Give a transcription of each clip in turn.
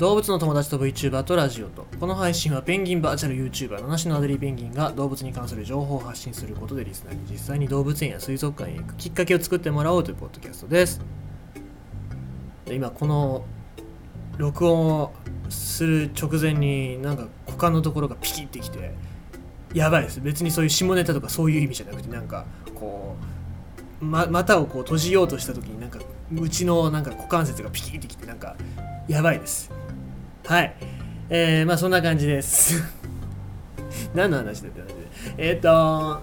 動物の友達と VTuber とラジオとこの配信はペンギンバーチャル YouTuber 七種のアデリーペンギンが動物に関する情報を発信することでリスナーに実際に動物園や水族館へ行くきっかけを作ってもらおうというポッドキャストです。で今この録音をする直前になんか股間のところがピキってきてやばいです。別にそういう下ネタとかそういう意味じゃなくてなんかこうま股をこう閉じようとした時になんかうちのなんか股関節がピキってきてなんかやばいです。はい。えー、まあそんな感じです。何の話だって話で。えっ、とまあ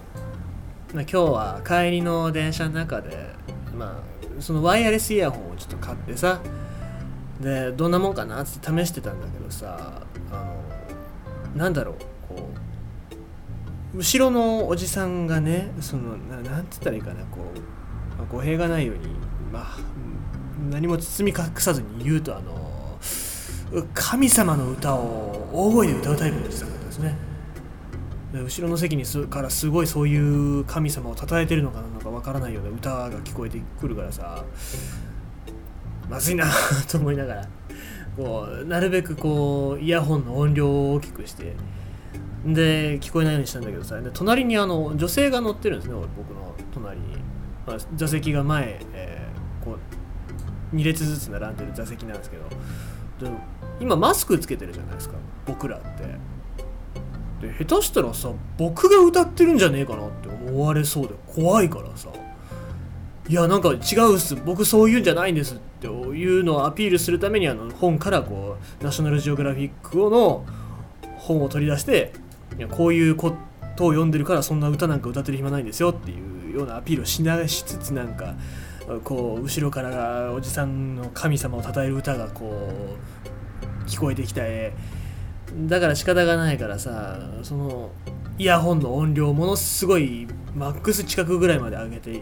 今日は帰りの電車の中でまあそのワイヤレスイヤホンをちょっと買ってさでどんなもんかなって試してたんだけどさあのなんだろうこう後ろのおじさんがねそのななんて言ったらいいかなこう、まあ、語弊がないようにまあ何も包み隠さずに言うとあの神様の歌を大声で歌うタイプのおじさんだったんですね。で後ろの席にすからすごいそういう神様を称えてるのかなのかわからないような歌が聞こえてくるからさまずいなと思いながらこうなるべくこうイヤホンの音量を大きくして。で聞こえないようにしたんだけどさで隣にあの女性が乗ってるんですね僕の隣に、まあ、座席が前、えー、こう2列ずつ並んでる座席なんですけど。で今マスクつけてるじゃないですか。僕らって。で下手したらさ僕が歌ってるんじゃねえかなって思われそうで怖いからさ。いやなんか違うっす。僕そういうんじゃないんですっていうのをアピールするためにあの本からこうナショナルジオグラフィックの本を取り出していやこういうことを読んでるからそんな歌なんか歌ってる暇ないんですよっていうようなアピールをしなしつつなんかこう後ろからおじさんの神様を称える歌がこう聞こえてきた絵だから仕方がないからさそのイヤホンの音量ものすごいマックス近くぐらいまで上げて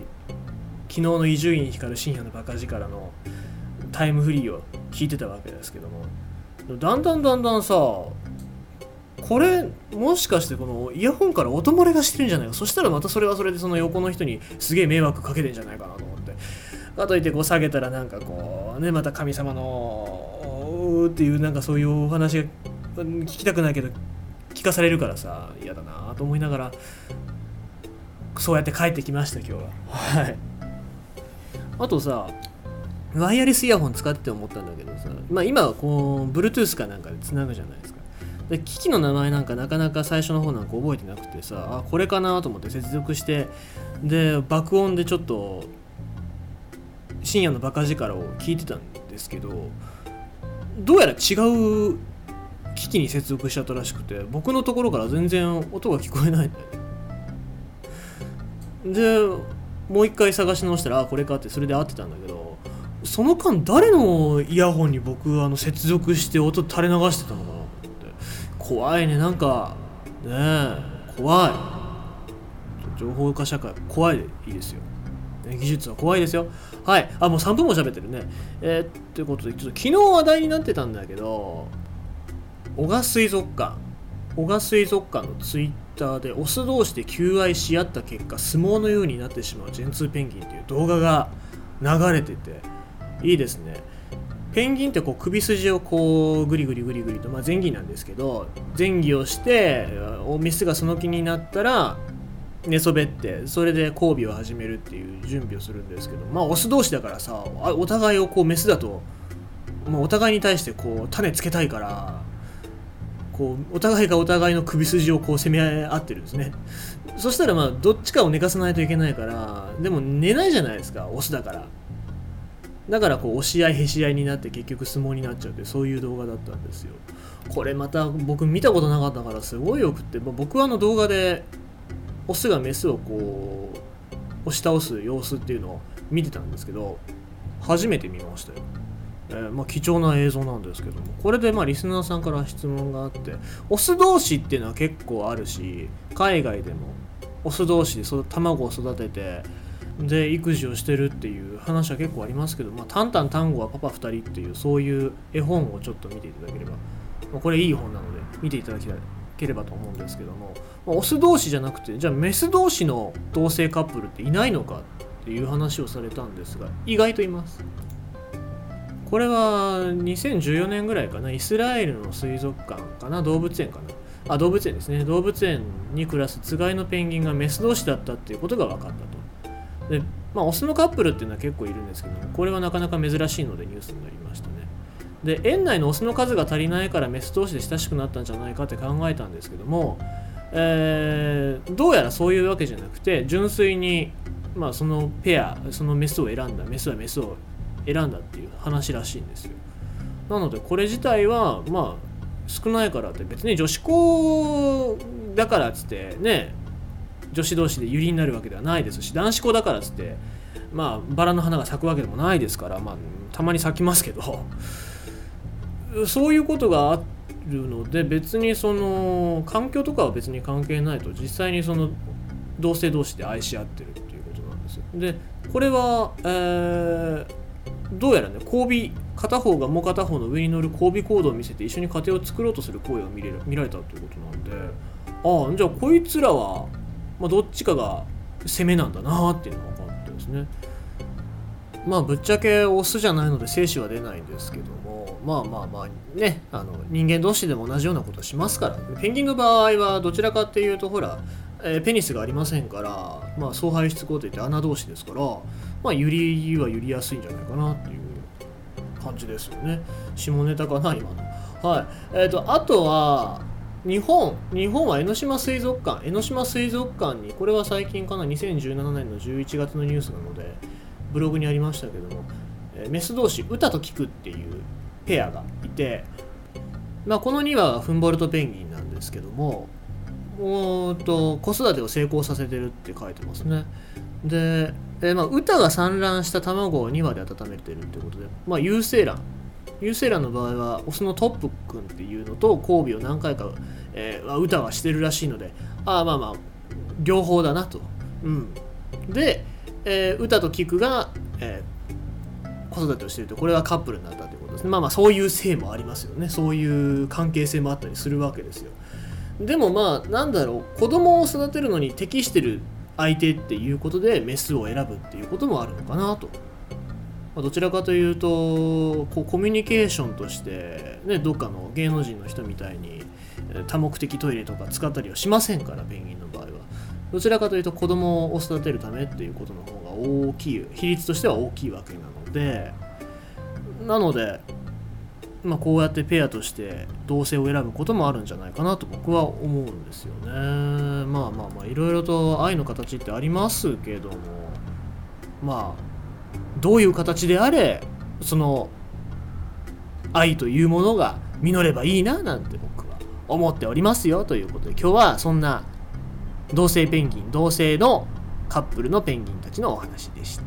昨日の伊集院光深夜のバカ力のタイムフリーを聞いてたわけですけどもだんだんだんだんさこれもしかしてこのイヤホンから音漏れがしてるんじゃないか。そしたらまたそれはそれでその横の人にすげえ迷惑かけてんじゃないかなと思かといってこう下げたらなんかこうねまた神様のっていうなんかそういうお話が聞きたくないけど聞かされるからさ嫌だなと思いながらそうやって帰ってきました今日は。はい。あとさワイヤレスイヤホン使って思ったんだけどさ、まあ、今こう Bluetooth かなんかでつなぐじゃないですか。で機器の名前なんかなかなか最初の方なんか覚えてなくてさあこれかなと思って接続してで爆音でちょっと深夜のバカ力を聞いてたんですけどどうやら違う機器に接続しちゃったらしくて僕のところから全然音が聞こえないんだよね。でもう一回探し直したらあこれかってそれで合ってたんだけどその間誰のイヤホンに僕あの接続して音垂れ流してたのかなって。怖いねなんかねえ怖い。情報化社会怖いでいいですよ。技術は怖いですよ。はい。あもう3分も喋ってるね。えー、ということでちょっと昨日話題になってたんだけど小賀水族館。小賀水族館のツイッターでオス同士で求愛し合った結果相撲のようになってしまうジェンツーペンギンっていう動画が流れてていいですね。ペンギンってこう首筋をこうグリグリグリグリと、まあ、前儀なんですけど前儀をしてメスがその気になったら寝そべってそれで交尾を始めるっていう準備をするんですけどまあオス同士だからさお互いをこうメスだと、まあ、お互いに対してこう種つけたいからこうお互いがお互いの首筋をこう攻め合ってるんですね。そしたらまあどっちかを寝かさないといけないからでも寝ないじゃないですかオスだから。だからこう押し合いへし合いになって結局相撲になっちゃうってそういう動画だったんですよ。これまた僕見たことなかったからすごいよくって、まあ、僕はあの動画でオスがメスをこう押し倒す様子っていうのを見てたんですけど初めて見ましたよ、えー、まあ、貴重な映像なんですけども。これでまあリスナーさんから質問があってオス同士っていうのは結構あるし海外でもオス同士でそ卵を育ててで育児をしてるっていう話は結構ありますけど、まあ、タンタンタンゴはパパ2人っていうそういう絵本をちょっと見ていただければ、まあ、これいい本なので見ていただきたい。ければと思うんですけども、ま、オス同士じゃなくてじゃあメス同士の同性カップルっていないのかっていう話をされたんですが意外といます。これは2014年ぐらいかなイスラエルの水族館かな動物園かな。あ動物園ですね。動物園に暮らすつがいのペンギンがメス同士だったっていうことが分かったと。でまあオスのカップルっていうのは結構いるんですけどもこれはなかなか珍しいのでニュースになりましたね。で園内のオスの数が足りないからメス同士で親しくなったんじゃないかって考えたんですけども、えー、どうやらそういうわけじゃなくて純粋に、まあ、そのペアそのメスを選んだメスはメスを選んだっていう話らしいんですよ。なのでこれ自体はまあ少ないからって別に女子校だからっつってね女子同士でユリになるわけではないですし男子校だからっつってまあバラの花が咲くわけでもないですからまあたまに咲きますけど。そういうことがあるので別にその環境とかは別に関係ないと実際にその同性同士で愛し合ってるっていうことなんですよ。でこれは、えー、どうやらね交尾片方がもう片方の上に乗る交尾行動を見せて一緒に家庭を作ろうとする行為を見れ見られたということなんでああじゃあこいつらは、まあ、どっちかが攻めなんだなっていうのが分かってですね。まあぶっちゃけオスじゃないので精子は出ないんですけどもまあまあまあねあの人間同士でも同じようなことしますからペンギンの場合はどちらかっていうとほら、えー、ペニスがありませんからまあ総排出口といって穴同士ですからまあ揺りは揺りやすいんじゃないかなっていう感じですよね。下ネタかな今の。はい。えっ、ー、とあとは日本日本は江ノ島水族館江ノ島水族館にこれは最近かな2017年の11月のニュースなのでブログにありましたけども、えメス同士歌と菊っていうペアがいて、まあ、この2羽はフンボルトペンギンなんですけどももうと子育てを成功させてるって書いてますね。で、え、まあ歌が産卵した卵を2羽で温めてるってことで、まあ、有精卵。有精卵の場合はオスのトップ君っていうのと交尾を何回か、えー、歌はしてるらしいのでああまあまあ両方だなと、うん、でえー、歌と菊が、えー、子育てをしていると。これはカップルになったということですね。まあまあそういう性もありますよね。そういう関係性もあったりするわけですよ。でもまあなんだろう。子供を育てるのに適してる相手っていうことでメスを選ぶっていうこともあるのかなと、ま、どちらかというとこうコミュニケーションとして、ね、どっかの芸能人の人みたいに多目的トイレとか使ったりはしませんからペンギンの場合は。どちらかというと子供を育てるためっていうことの方が大きい比率としては大きいわけなのでなので、まあ、こうやってペアとして同性を選ぶこともあるんじゃないかなと僕は思うんですよね。まあまあまあいろいろと愛の形ってありますけどもまあどういう形であれその愛というものが実ればいいななんて僕は思っておりますよということで今日はそんな同性ペンギン同性のカップルのペンギンたちのお話でした。